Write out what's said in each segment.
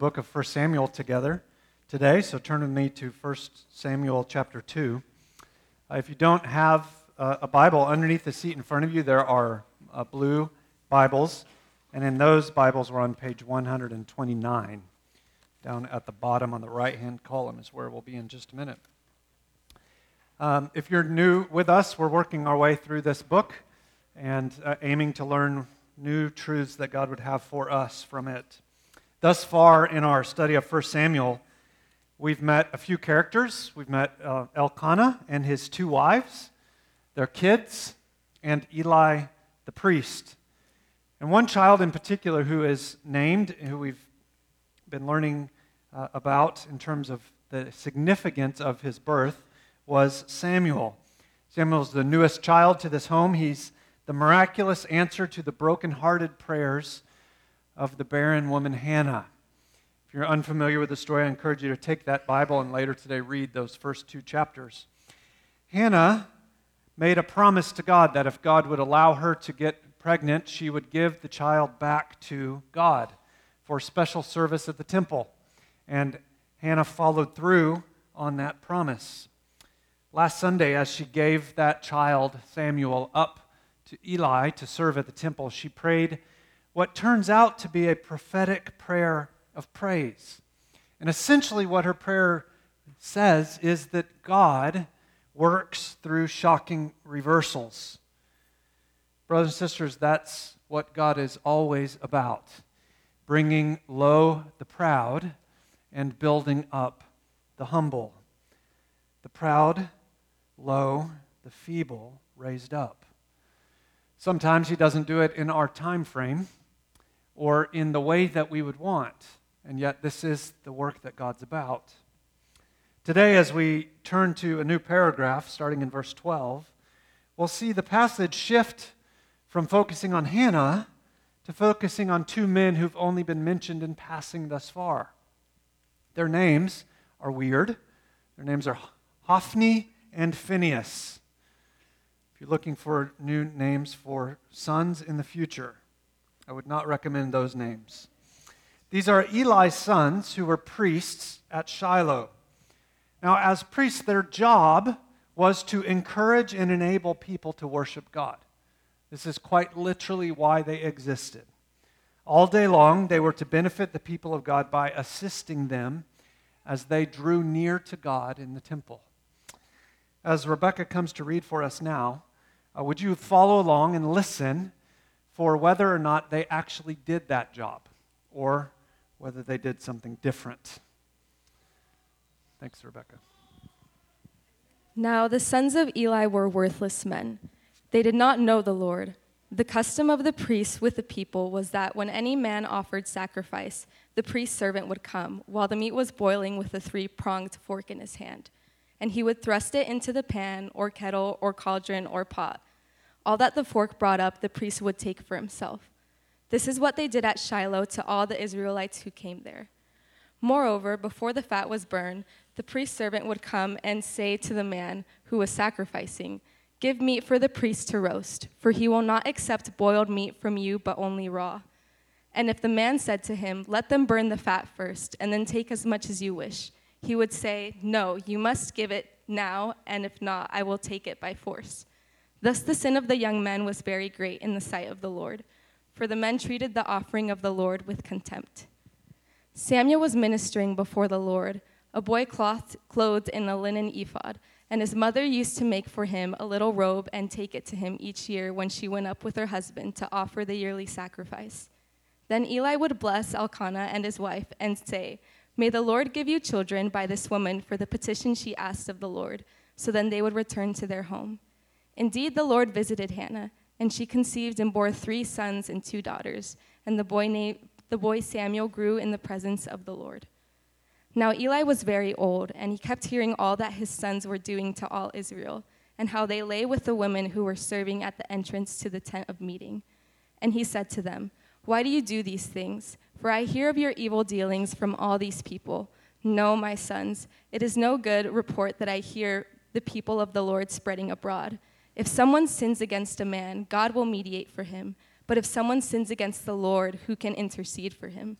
book of 1 Samuel together today, so turn with me to 1 Samuel chapter 2. Uh, if you don't have uh, a Bible underneath the seat in front of you, there are uh, blue Bibles, and in those Bibles, we're on page 129. Down at the bottom on the right hand column is where we'll be in just a minute. Um, if you're new with us, we're working our way through this book and uh, aiming to learn new truths that God would have for us from it. Thus far in our study of 1 Samuel, we've met a few characters. We've met uh, Elkanah and his two wives, their kids, and Eli the priest. And one child in particular who is named, who we've been learning uh, about in terms of the significance of his birth, was Samuel. Samuel's the newest child to this home. He's the miraculous answer to the broken-hearted prayers of the barren woman Hannah. If you're unfamiliar with the story, I encourage you to take that Bible and later today read those first two chapters. Hannah made a promise to God that if God would allow her to get pregnant, she would give the child back to God for special service at the temple. And Hannah followed through on that promise. Last Sunday, as she gave that child, Samuel, up to Eli to serve at the temple, she prayed what turns out to be a prophetic prayer of praise. And essentially, what her prayer says is that God works through shocking reversals. Brothers and sisters, that's what God is always about bringing low the proud and building up the humble. The proud, low, the feeble, raised up. Sometimes He doesn't do it in our time frame or in the way that we would want. And yet, this is the work that God's about. Today, as we turn to a new paragraph, starting in verse 12, we'll see the passage shift from focusing on Hannah to focusing on two men who've only been mentioned in passing thus far. Their names are weird. Their names are Hophni and Phinehas. If you're looking for new names for sons in the future, I would not recommend those names. These are Eli's sons who were priests at Shiloh. Now, as priests, their job was to encourage and enable people to worship God. This is quite literally why they existed. All day long, they were to benefit the people of God by assisting them as they drew near to God in the temple. As Rebecca comes to read for us now, uh, would you follow along and listen for whether or not they actually did that job or whether they did something different. Thanks, Rebecca. Now the sons of Eli were worthless men. They did not know the Lord. The custom of the priests with the people was that when any man offered sacrifice, the priest's servant would come, while the meat was boiling with a three pronged fork in his hand. And he would thrust it into the pan, or kettle, or cauldron, or pot all that the fork brought up, the priest would take for himself. This is what they did at Shiloh to all the Israelites who came there. Moreover, before the fat was burned, the priest's servant would come and say to the man who was sacrificing, Give meat for the priest to roast, for he will not accept boiled meat from you, but only raw. And if the man said to him, Let them burn the fat first, and then take as much as you wish, he would say, No, you must give it now, and if not, I will take it by force. Thus the sin of the young men was very great in the sight of the Lord, for the men treated the offering of the Lord with contempt. Samuel was ministering before the Lord, a boy clothed in a linen ephod, and his mother used to make for him a little robe and take it to him each year when she went up with her husband to offer the yearly sacrifice. Then Eli would bless Elkanah and his wife and say, May the Lord give you children by this woman for the petition she asked of the Lord. So then they would return to their home. Indeed, the Lord visited Hannah, and she conceived and bore three sons and two daughters. And the boy, named, the boy Samuel grew in the presence of the Lord. Now Eli was very old, and he kept hearing all that his sons were doing to all Israel, and how they lay with the women who were serving at the entrance to the tent of meeting. And he said to them, Why do you do these things? For I hear of your evil dealings from all these people. No, my sons, it is no good report that I hear the people of the Lord spreading abroad. If someone sins against a man, God will mediate for him. But if someone sins against the Lord, who can intercede for him?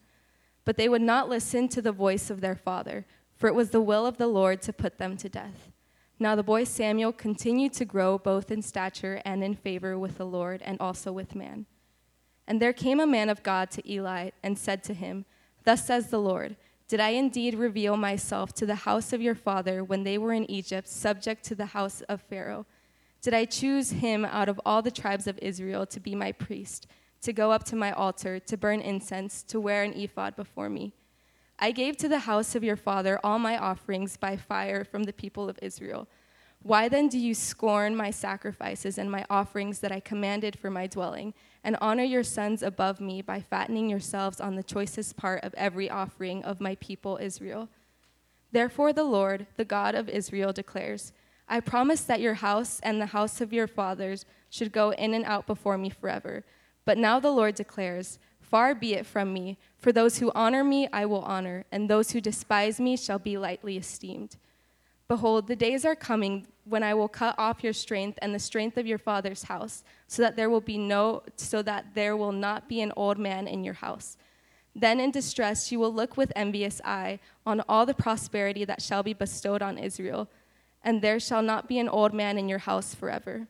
But they would not listen to the voice of their father, for it was the will of the Lord to put them to death. Now the boy Samuel continued to grow both in stature and in favor with the Lord and also with man. And there came a man of God to Eli and said to him, Thus says the Lord, Did I indeed reveal myself to the house of your father when they were in Egypt, subject to the house of Pharaoh? Did I choose him out of all the tribes of Israel to be my priest, to go up to my altar, to burn incense, to wear an ephod before me? I gave to the house of your father all my offerings by fire from the people of Israel. Why then do you scorn my sacrifices and my offerings that I commanded for my dwelling, and honor your sons above me by fattening yourselves on the choicest part of every offering of my people Israel? Therefore, the Lord, the God of Israel, declares I promise that your house and the house of your fathers should go in and out before me forever. But now the Lord declares, Far be it from me, for those who honor me I will honor, and those who despise me shall be lightly esteemed. Behold, the days are coming when I will cut off your strength and the strength of your father's house, so that there will be no so that there will not be an old man in your house. Then in distress you will look with envious eye on all the prosperity that shall be bestowed on Israel, and there shall not be an old man in your house forever.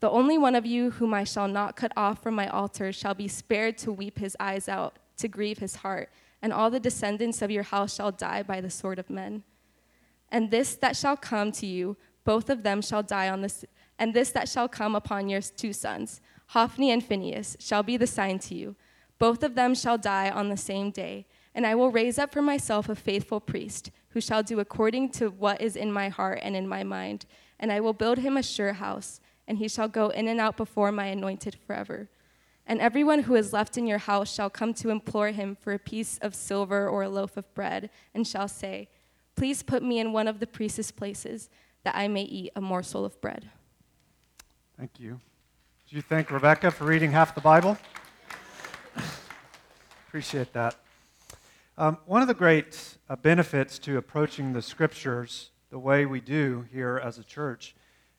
The only one of you whom I shall not cut off from my altar shall be spared to weep his eyes out, to grieve his heart, and all the descendants of your house shall die by the sword of men. And this that shall come to you, both of them shall die on this, and this that shall come upon your two sons, Hophni and Phinehas, shall be the sign to you. Both of them shall die on the same day, and I will raise up for myself a faithful priest, who shall do according to what is in my heart and in my mind, and I will build him a sure house and he shall go in and out before my anointed forever. And everyone who is left in your house shall come to implore him for a piece of silver or a loaf of bread, and shall say, Please put me in one of the priest's places, that I may eat a morsel of bread. Thank you. Do you thank Rebecca for reading half the Bible? Appreciate that. Um, one of the great uh, benefits to approaching the scriptures the way we do here as a church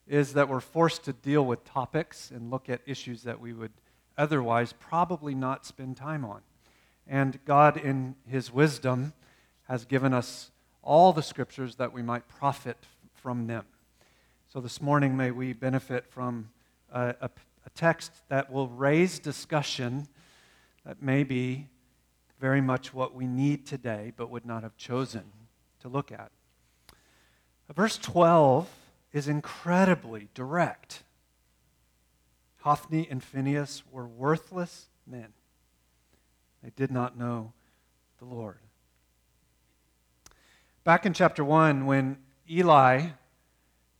is that we're forced to deal with topics and look at issues that we would otherwise probably not spend time on. And God, in His wisdom, has given us all the scriptures that we might profit from them. So this morning, may we benefit from a, a, a text that will raise discussion that may be very much what we need today, but would not have chosen to look at. Verse 12 is incredibly direct. Hophni and Phinehas were worthless men. They did not know the Lord. Back in chapter 1, when Eli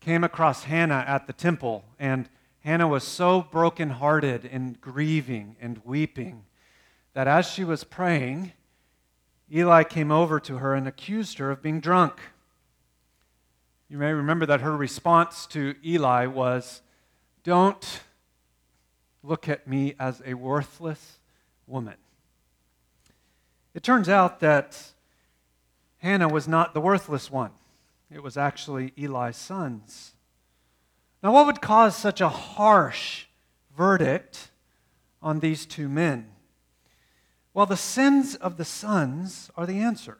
came across Hannah at the temple, and Hannah was so brokenhearted and grieving and weeping that as she was praying, Eli came over to her and accused her of being drunk. You may remember that her response to Eli was, Don't look at me as a worthless woman. It turns out that Hannah was not the worthless one, it was actually Eli's sons. Now, what would cause such a harsh verdict on these two men? Well, the sins of the sons are the answer.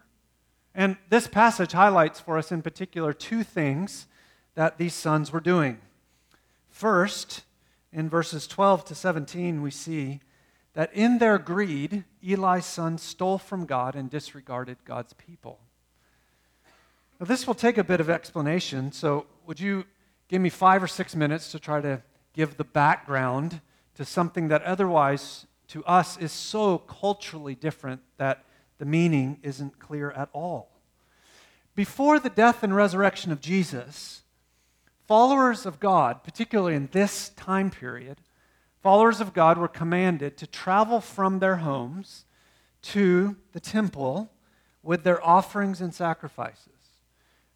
And this passage highlights for us in particular two things that these sons were doing. First, in verses 12 to 17, we see that in their greed, Eli's sons stole from God and disregarded God's people. Now, this will take a bit of explanation, so would you give me five or six minutes to try to give the background to something that otherwise to us is so culturally different that the meaning isn't clear at all. Before the death and resurrection of Jesus, followers of God, particularly in this time period, followers of God were commanded to travel from their homes to the temple with their offerings and sacrifices.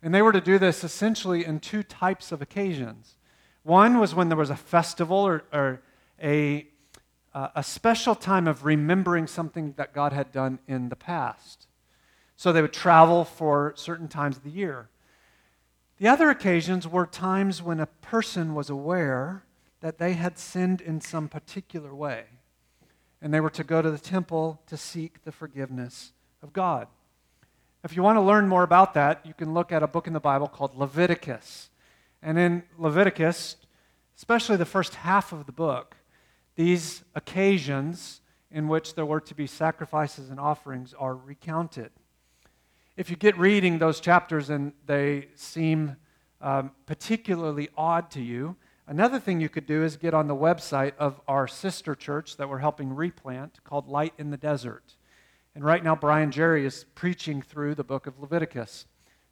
And they were to do this essentially in two types of occasions. One was when there was a festival or, or a uh, a special time of remembering something that God had done in the past. So they would travel for certain times of the year. The other occasions were times when a person was aware that they had sinned in some particular way, and they were to go to the temple to seek the forgiveness of God. If you want to learn more about that, you can look at a book in the Bible called Leviticus. And in Leviticus, especially the first half of the book, these occasions in which there were to be sacrifices and offerings are recounted. If you get reading those chapters and they seem um, particularly odd to you, another thing you could do is get on the website of our sister church that we're helping replant called Light in the Desert. And right now, Brian Jerry is preaching through the book of Leviticus.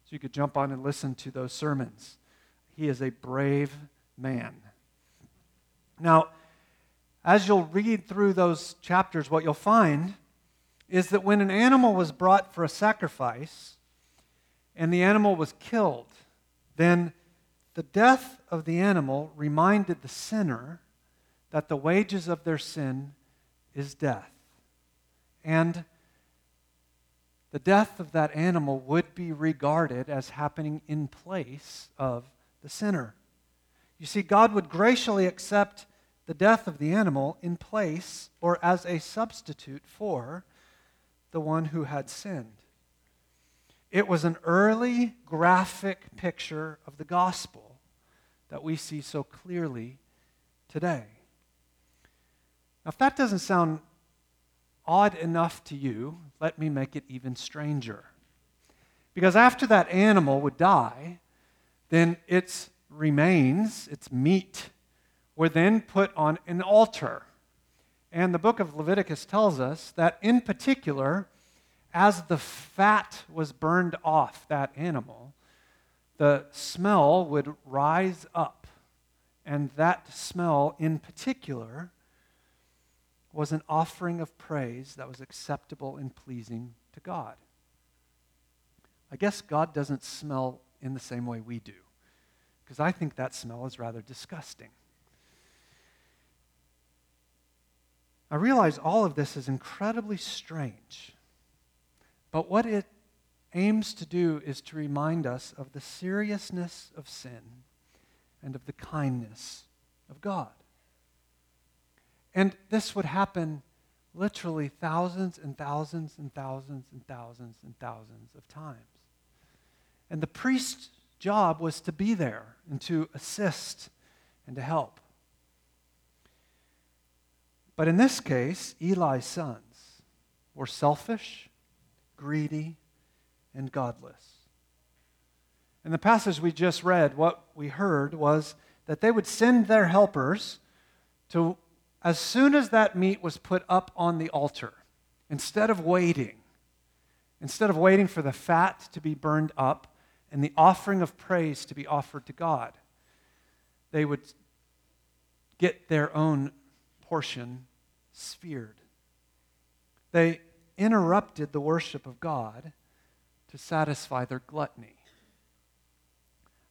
So you could jump on and listen to those sermons. He is a brave man. Now, as you'll read through those chapters, what you'll find is that when an animal was brought for a sacrifice and the animal was killed, then the death of the animal reminded the sinner that the wages of their sin is death. And the death of that animal would be regarded as happening in place of the sinner. You see, God would graciously accept the death of the animal in place or as a substitute for the one who had sinned. It was an early graphic picture of the gospel that we see so clearly today. Now, if that doesn't sound odd enough to you, let me make it even stranger. Because after that animal would die, then its remains, its meat, were then put on an altar. And the book of Leviticus tells us that, in particular, as the fat was burned off that animal, the smell would rise up. And that smell, in particular, was an offering of praise that was acceptable and pleasing to God. I guess God doesn't smell in the same way we do, because I think that smell is rather disgusting. I realize all of this is incredibly strange, but what it aims to do is to remind us of the seriousness of sin and of the kindness of God. And this would happen literally thousands and thousands and thousands and thousands and thousands of times. And the priest's job was to be there and to assist and to help. But in this case, Eli's sons were selfish, greedy, and godless. In the passage we just read, what we heard was that they would send their helpers to, as soon as that meat was put up on the altar, instead of waiting, instead of waiting for the fat to be burned up and the offering of praise to be offered to God, they would get their own portion sphered. They interrupted the worship of God to satisfy their gluttony.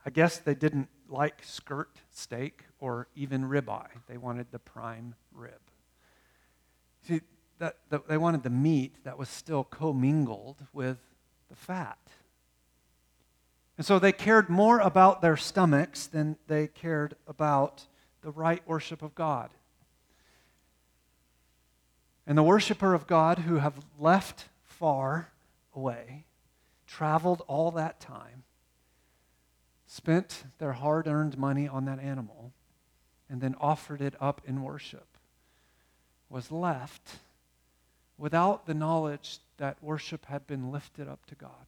I guess they didn't like skirt steak or even ribeye. They wanted the prime rib. See, that, that they wanted the meat that was still commingled with the fat. And so they cared more about their stomachs than they cared about the right worship of God. And the worshiper of God who have left far away, traveled all that time, spent their hard earned money on that animal, and then offered it up in worship, was left without the knowledge that worship had been lifted up to God.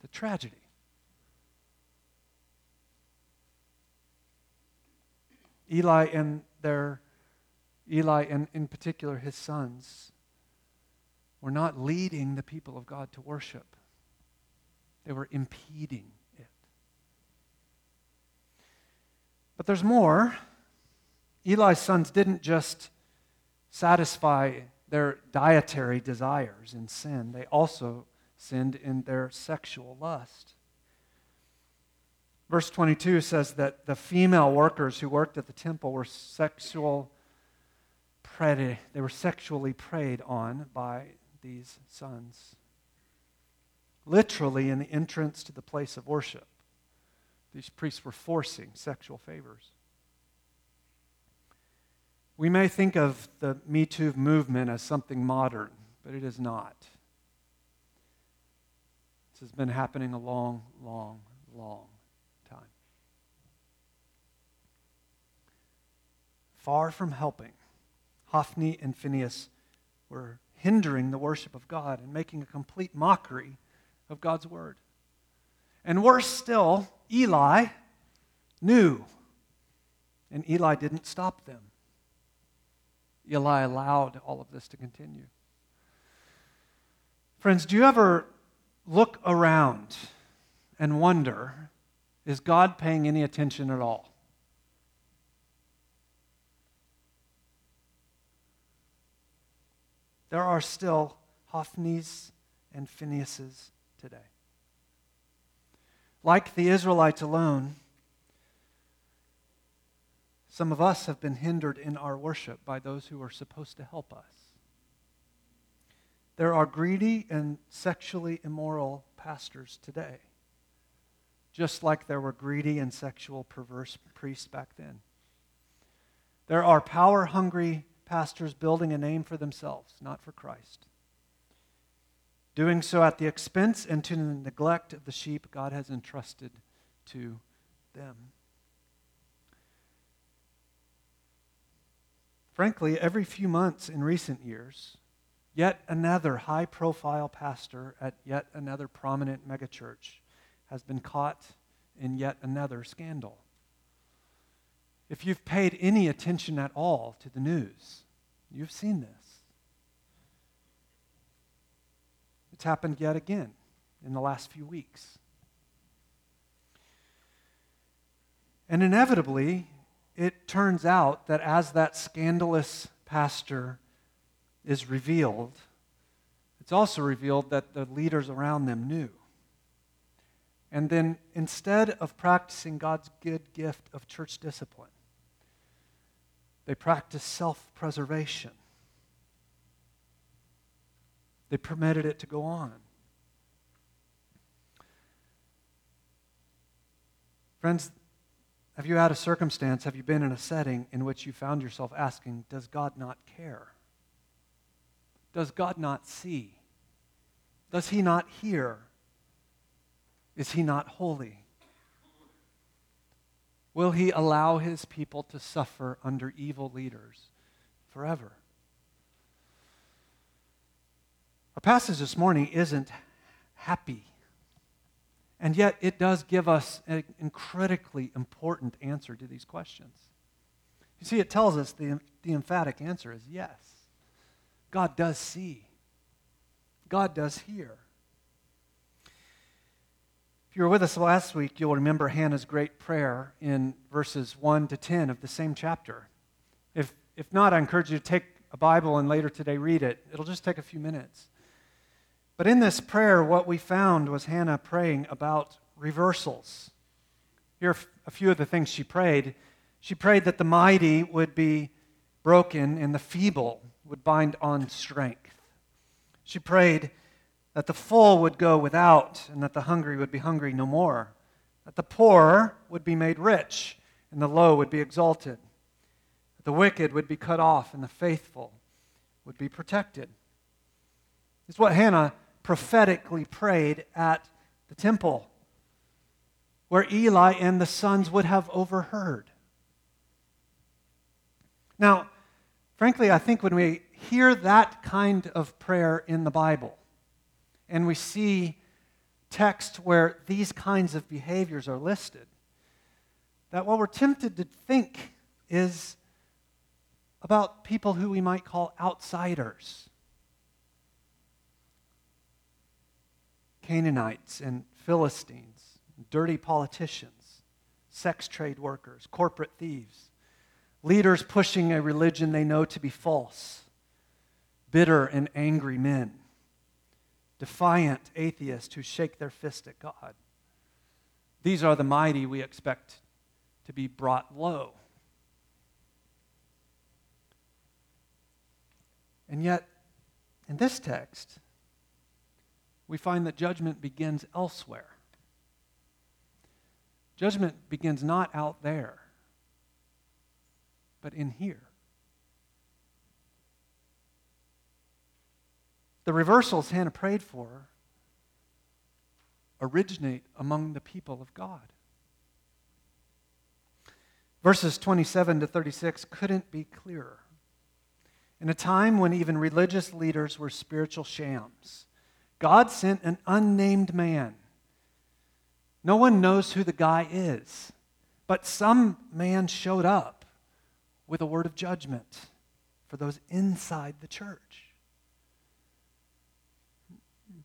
The tragedy. Eli and their Eli, and in particular his sons, were not leading the people of God to worship, they were impeding it. But there's more. Eli's sons didn't just satisfy their dietary desires in sin, they also sinned in their sexual lust. Verse 22 says that the female workers who worked at the temple were sexual preyed, they were sexually preyed on by these sons. Literally, in the entrance to the place of worship, these priests were forcing sexual favors. We may think of the Me Too movement as something modern, but it is not. This has been happening a long, long, long time. Far from helping, Hophni and Phinehas were hindering the worship of God and making a complete mockery of God's word. And worse still, Eli knew, and Eli didn't stop them. Eli allowed all of this to continue. Friends, do you ever look around and wonder is God paying any attention at all? There are still Hophnis and Phinehas's today. Like the Israelites alone, some of us have been hindered in our worship by those who are supposed to help us. There are greedy and sexually immoral pastors today, just like there were greedy and sexual perverse priests back then. There are power hungry pastors building a name for themselves, not for Christ. Doing so at the expense and to the neglect of the sheep God has entrusted to them. Frankly, every few months in recent years, yet another high profile pastor at yet another prominent megachurch has been caught in yet another scandal. If you've paid any attention at all to the news, you've seen this. It's happened yet again in the last few weeks. And inevitably, it turns out that as that scandalous pastor is revealed, it's also revealed that the leaders around them knew. And then instead of practicing God's good gift of church discipline, they practiced self preservation. They permitted it to go on. Friends, have you had a circumstance, have you been in a setting in which you found yourself asking, Does God not care? Does God not see? Does He not hear? Is He not holy? Will He allow His people to suffer under evil leaders forever? Our passage this morning isn't happy and yet, it does give us an critically important answer to these questions. You see, it tells us the, the emphatic answer is yes. God does see, God does hear. You were with us last week, you'll remember Hannah's great prayer in verses 1 to 10 of the same chapter. If, if not, I encourage you to take a Bible and later today read it. It'll just take a few minutes. But in this prayer, what we found was Hannah praying about reversals. Here are a few of the things she prayed. She prayed that the mighty would be broken and the feeble would bind on strength. She prayed that the full would go without and that the hungry would be hungry no more, that the poor would be made rich and the low would be exalted, that the wicked would be cut off and the faithful would be protected. It's what Hannah prophetically prayed at the temple, where Eli and the sons would have overheard. Now, frankly, I think when we hear that kind of prayer in the Bible, and we see text where these kinds of behaviors are listed, that what we're tempted to think is about people who we might call outsiders. Canaanites and Philistines, dirty politicians, sex trade workers, corporate thieves, leaders pushing a religion they know to be false, bitter and angry men, defiant atheists who shake their fist at God. These are the mighty we expect to be brought low. And yet, in this text, we find that judgment begins elsewhere. Judgment begins not out there, but in here. The reversals Hannah prayed for originate among the people of God. Verses 27 to 36 couldn't be clearer. In a time when even religious leaders were spiritual shams, God sent an unnamed man. No one knows who the guy is, but some man showed up with a word of judgment for those inside the church.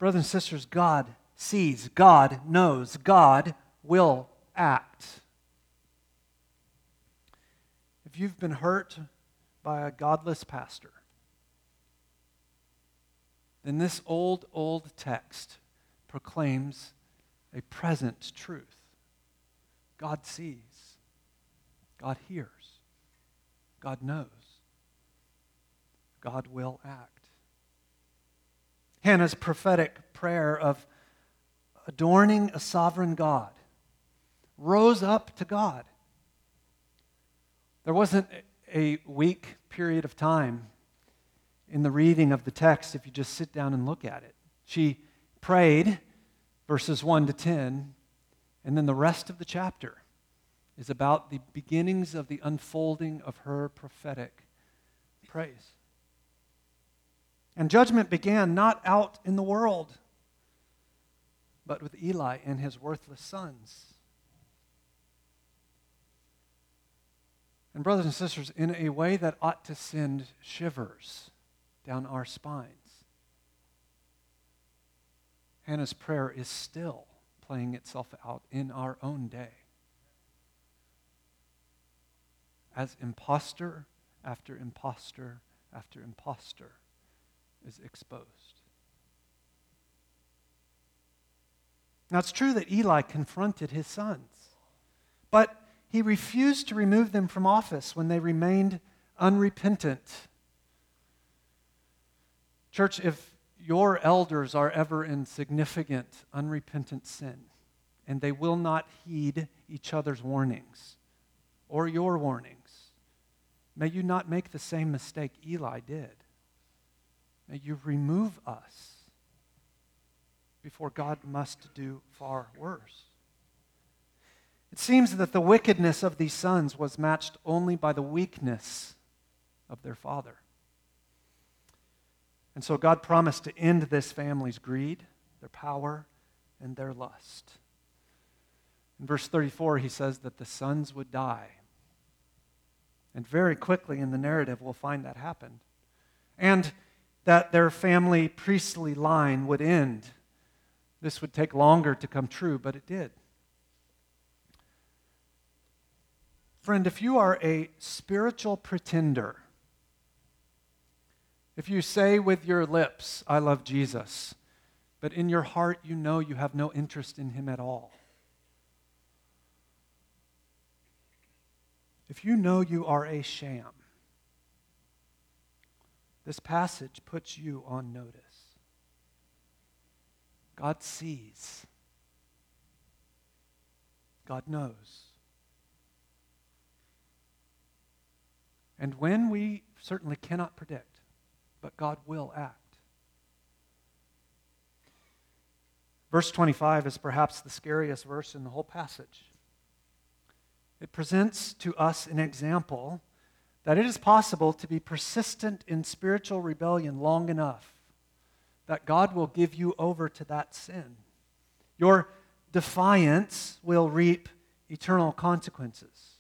Brothers and sisters, God sees, God knows, God will act. If you've been hurt by a godless pastor, then this old, old text proclaims a present truth. God sees, God hears, God knows, God will act. Hannah's prophetic prayer of adorning a sovereign God rose up to God. There wasn't a week period of time in the reading of the text if you just sit down and look at it. She prayed, verses 1 to 10, and then the rest of the chapter is about the beginnings of the unfolding of her prophetic praise. And judgment began not out in the world, but with Eli and his worthless sons. And, brothers and sisters, in a way that ought to send shivers down our spines, Hannah's prayer is still playing itself out in our own day. As impostor after impostor after impostor is exposed. Now, it's true that Eli confronted his sons, but he refused to remove them from office when they remained unrepentant. Church, if your elders are ever in significant unrepentant sin, and they will not heed each other's warnings or your warnings, may you not make the same mistake Eli did. You remove us before God must do far worse. It seems that the wickedness of these sons was matched only by the weakness of their father. And so God promised to end this family's greed, their power, and their lust. In verse 34, he says that the sons would die. And very quickly in the narrative, we'll find that happened. And that their family priestly line would end. This would take longer to come true, but it did. Friend, if you are a spiritual pretender, if you say with your lips, I love Jesus, but in your heart you know you have no interest in him at all, if you know you are a sham, this passage puts you on notice. God sees. God knows. And when we certainly cannot predict, but God will act. Verse 25 is perhaps the scariest verse in the whole passage. It presents to us an example that it is possible to be persistent in spiritual rebellion long enough that God will give you over to that sin. Your defiance will reap eternal consequences.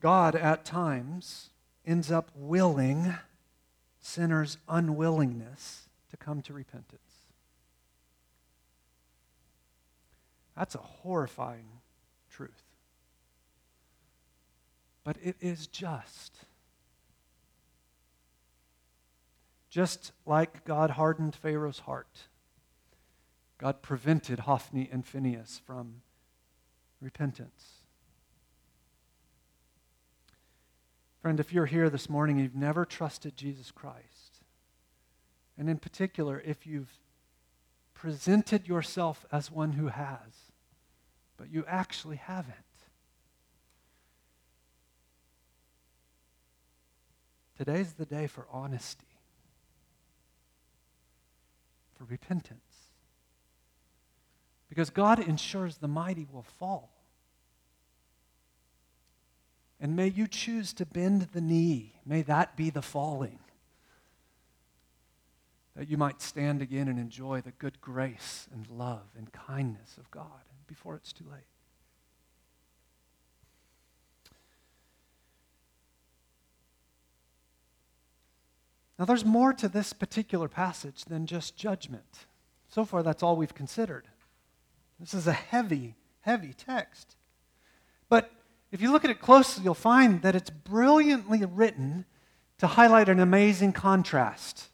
God, at times, ends up willing sinners' unwillingness to come to repentance. That's a horrifying truth. But it is just. Just like God hardened Pharaoh's heart, God prevented Hophni and Phinehas from repentance. Friend, if you're here this morning and you've never trusted Jesus Christ, and in particular, if you've presented yourself as one who has, but you actually haven't. Today's the day for honesty. for repentance. Because God ensures the mighty will fall. And may you choose to bend the knee. May that be the falling. That you might stand again and enjoy the good grace and love and kindness of God before it's too late. Now, there's more to this particular passage than just judgment. So far, that's all we've considered. This is a heavy, heavy text. But if you look at it closely, you'll find that it's brilliantly written to highlight an amazing contrast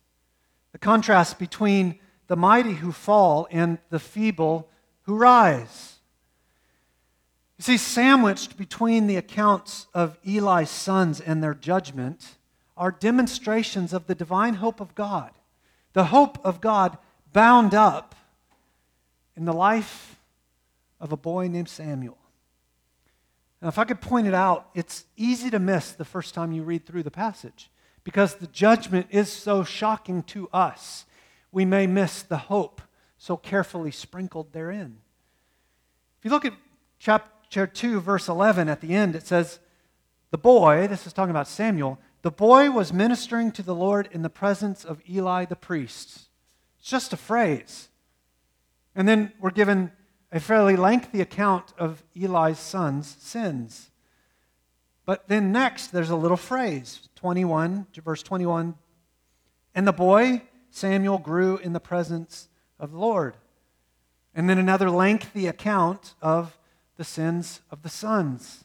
the contrast between the mighty who fall and the feeble who rise. You see, sandwiched between the accounts of Eli's sons and their judgment are demonstrations of the divine hope of God, the hope of God bound up in the life of a boy named Samuel. Now, if I could point it out, it's easy to miss the first time you read through the passage because the judgment is so shocking to us. We may miss the hope so carefully sprinkled therein. If you look at chapter 2, verse 11, at the end, it says, The boy, this is talking about Samuel, the boy was ministering to the Lord in the presence of Eli the priest. It's just a phrase. And then we're given a fairly lengthy account of Eli's son's sins. But then next, there's a little phrase 21, verse 21. And the boy, Samuel, grew in the presence of the Lord. And then another lengthy account of the sins of the sons.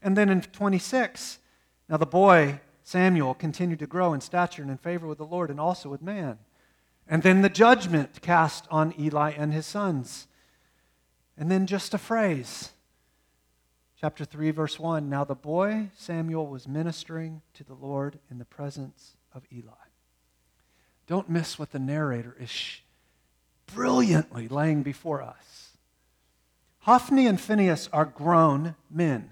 And then in 26, now the boy Samuel continued to grow in stature and in favor with the Lord and also with man. And then the judgment cast on Eli and his sons. And then just a phrase. Chapter 3, verse 1 Now the boy Samuel was ministering to the Lord in the presence of Eli. Don't miss what the narrator is brilliantly laying before us. Hophni and Phinehas are grown men,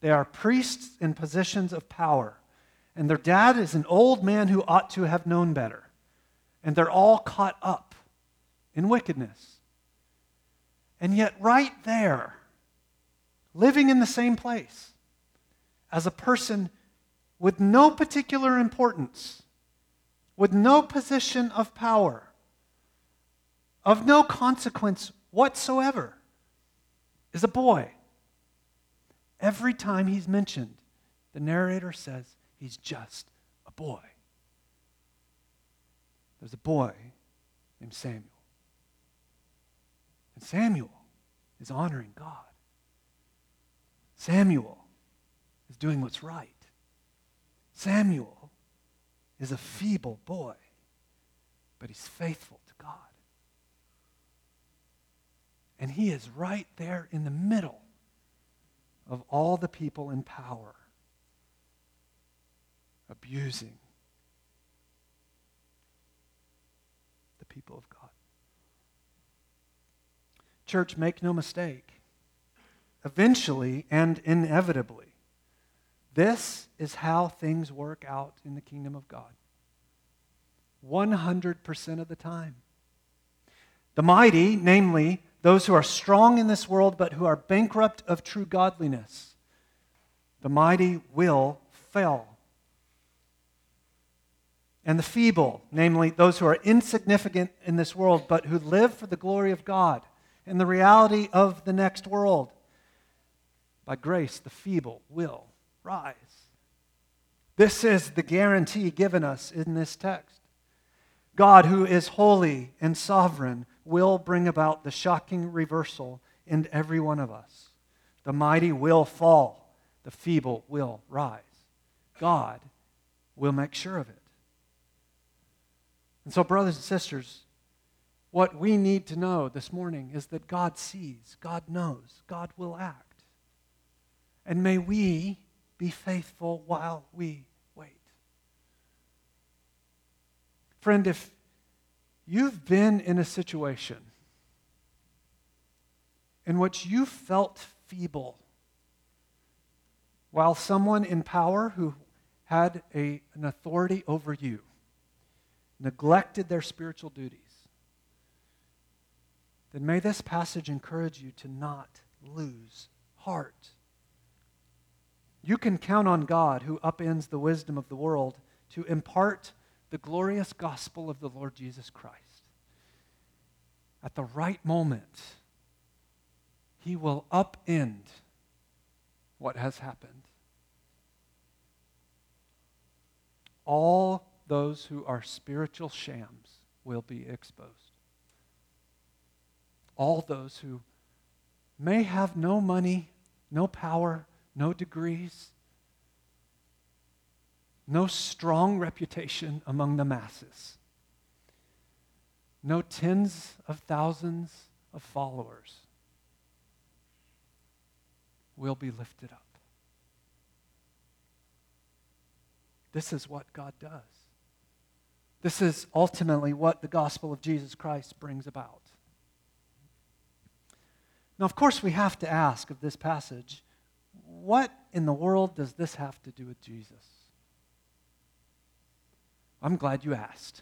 they are priests in positions of power and their dad is an old man who ought to have known better. And they're all caught up in wickedness. And yet, right there, living in the same place, as a person with no particular importance, with no position of power, of no consequence whatsoever, is a boy. Every time he's mentioned, the narrator says, He's just a boy. There's a boy named Samuel. And Samuel is honoring God. Samuel is doing what's right. Samuel is a feeble boy, but he's faithful to God. And he is right there in the middle of all the people in power abusing the people of God. Church, make no mistake. Eventually and inevitably, this is how things work out in the kingdom of God. 100% of the time. The mighty, namely those who are strong in this world but who are bankrupt of true godliness, the mighty will fail and the feeble, namely those who are insignificant in this world, but who live for the glory of God and the reality of the next world. By grace, the feeble will rise. This is the guarantee given us in this text. God, who is holy and sovereign, will bring about the shocking reversal in every one of us. The mighty will fall, the feeble will rise. God will make sure of it. And so, brothers and sisters, what we need to know this morning is that God sees, God knows, God will act. And may we be faithful while we wait. Friend, if you've been in a situation in which you felt feeble while someone in power who had a, an authority over you neglected their spiritual duties, then may this passage encourage you to not lose heart. You can count on God, who upends the wisdom of the world, to impart the glorious gospel of the Lord Jesus Christ. At the right moment, He will upend what has happened. All those who are spiritual shams will be exposed. All those who may have no money, no power, no degrees, no strong reputation among the masses, no tens of thousands of followers will be lifted up. This is what God does. This is ultimately what the gospel of Jesus Christ brings about. Now, of course, we have to ask of this passage what in the world does this have to do with Jesus? I'm glad you asked.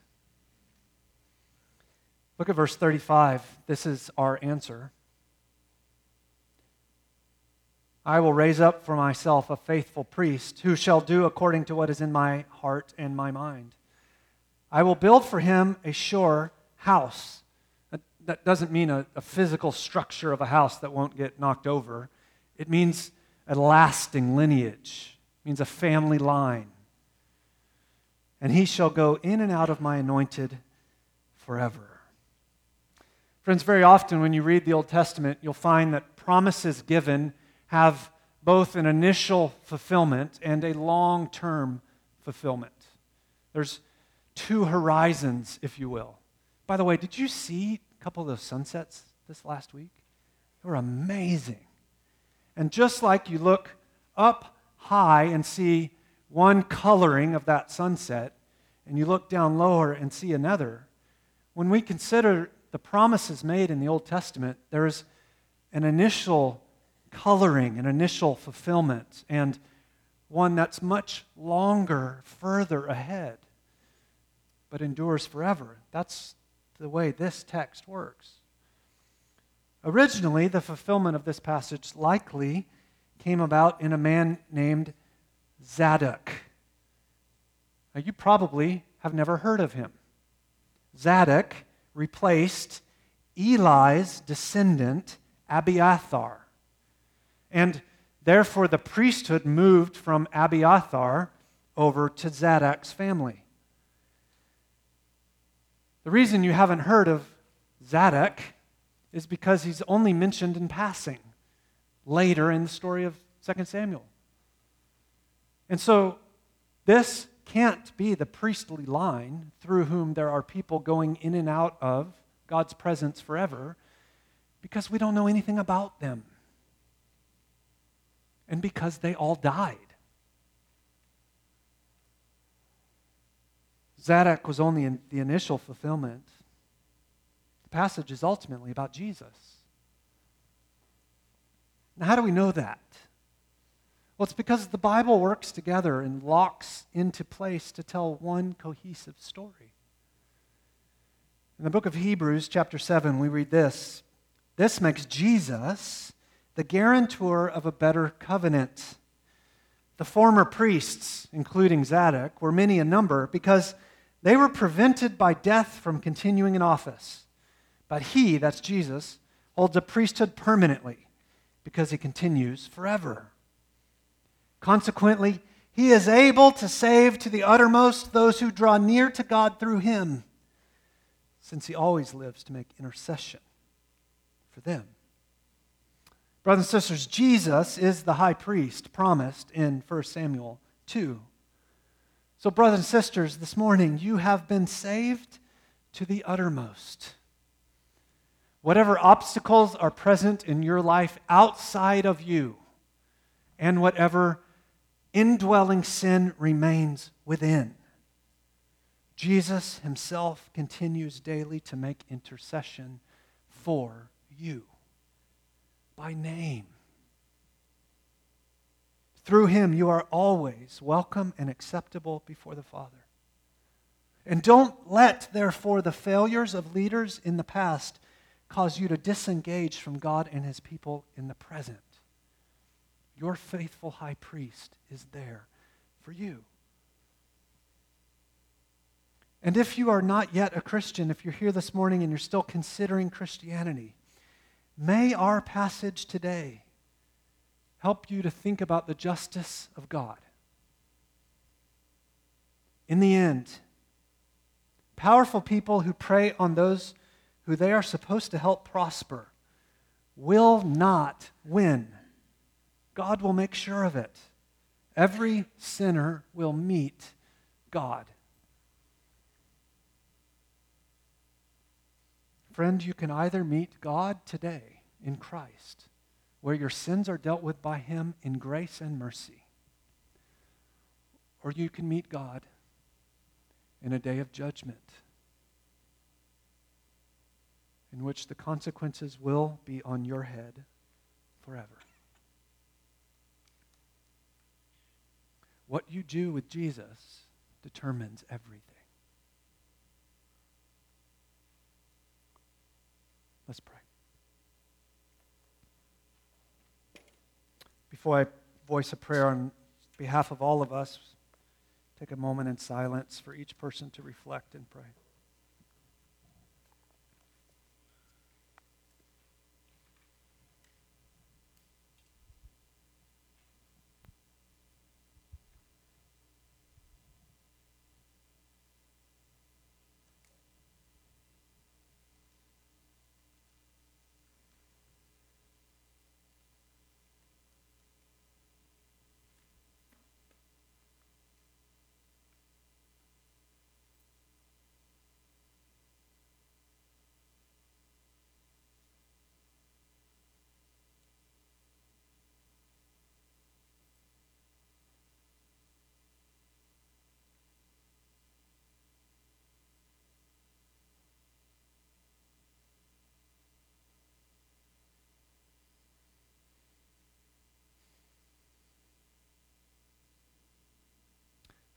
Look at verse 35. This is our answer. I will raise up for myself a faithful priest who shall do according to what is in my heart and my mind. I will build for him a sure house. That, doesn't mean a, a physical structure of a house that won't get knocked over. It means a lasting lineage, it means a family line. And he shall go in and out of my anointed forever. Friends, very often when you read the Old Testament, you'll find that promises given have both an initial fulfillment and a long term fulfillment. There's two horizons, if you will. By the way, did you see a couple of those sunsets this last week? They were amazing. And just like you look up high and see one coloring of that sunset, and you look down lower and see another, when we consider the promises made in the Old Testament, there's an initial coloring, an initial fulfillment, and one that's much longer, further ahead, but endures forever. That's the way this text works. Originally, the fulfillment of this passage likely came about in a man named Zadok. Now, you probably have never heard of him. Zadok replaced Eli's descendant, Abiathar. And therefore, the priesthood moved from Abiathar over to Zadok's family. The reason you haven't heard of Zadok is because he's only mentioned in passing later in the story of 2 Samuel. And so, this can't be the priestly line through whom there are people going in and out of God's presence forever because we don't know anything about them and because they all died. Zadok was only in the initial fulfillment. The passage is ultimately about Jesus. Now, how do we know that? Well, it's because the Bible works together and locks into place to tell one cohesive story. In the book of Hebrews, chapter 7, we read this This makes Jesus the guarantor of a better covenant. The former priests, including Zadok, were many in number because they were prevented by death from continuing in office. But he, that's Jesus, holds a priesthood permanently because he continues forever. Consequently, he is able to save to the uttermost those who draw near to God through him, since he always lives to make intercession for them. Brothers and sisters, Jesus is the high priest promised in 1 Samuel 2. So, brothers and sisters, this morning you have been saved to the uttermost. Whatever obstacles are present in your life outside of you, and whatever indwelling sin remains within, Jesus himself continues daily to make intercession for you by name. Through him, you are always welcome and acceptable before the Father. And don't let, therefore, the failures of leaders in the past cause you to disengage from God and his people in the present. Your faithful high priest is there for you. And if you are not yet a Christian, if you're here this morning and you're still considering Christianity, may our passage today help you to think about the justice of God. In the end, powerful people who prey on those who they are supposed to help prosper will not win. God will make sure of it. Every sinner will meet God. Friend, you can either meet God today in Christ, where your sins are dealt with by Him in grace and mercy, or you can meet God in a day of judgment in which the consequences will be on your head forever. What you do with Jesus determines everything. Let's pray. Before I voice a prayer on behalf of all of us, take a moment in silence for each person to reflect and pray.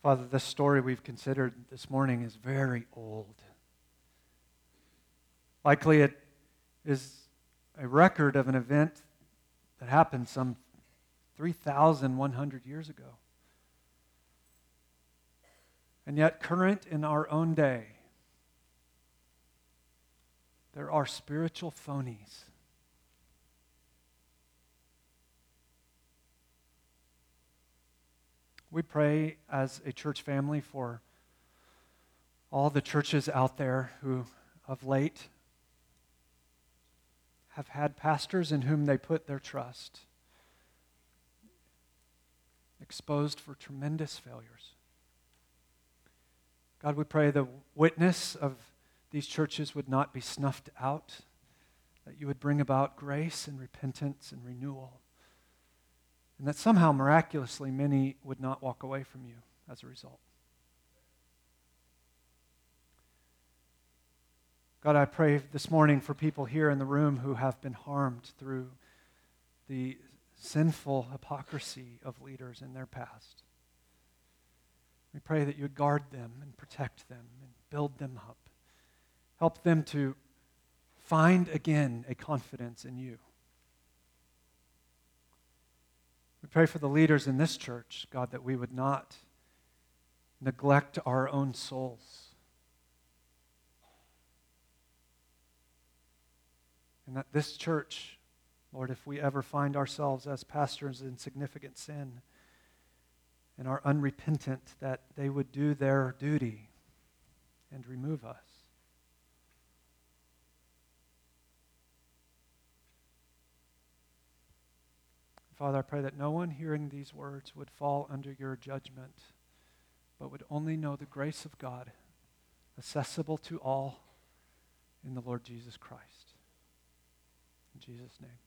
Father, this story we've considered this morning is very old. Likely it is a record of an event that happened some 3,100 years ago. And yet, current in our own day, there are spiritual phonies We pray as a church family for all the churches out there who, of late, have had pastors in whom they put their trust, exposed for tremendous failures. God, we pray the witness of these churches would not be snuffed out, that you would bring about grace and repentance and renewal. And that somehow, miraculously, many would not walk away from you as a result. God, I pray this morning for people here in the room who have been harmed through the sinful hypocrisy of leaders in their past. We pray that you would guard them and protect them and build them up. Help them to find again a confidence in you. We pray for the leaders in this church, God, that we would not neglect our own souls. And that this church, Lord, if we ever find ourselves as pastors in significant sin and are unrepentant, that they would do their duty and remove us. Father, I pray that no one hearing these words would fall under your judgment, but would only know the grace of God, accessible to all in the Lord Jesus Christ. In Jesus' name.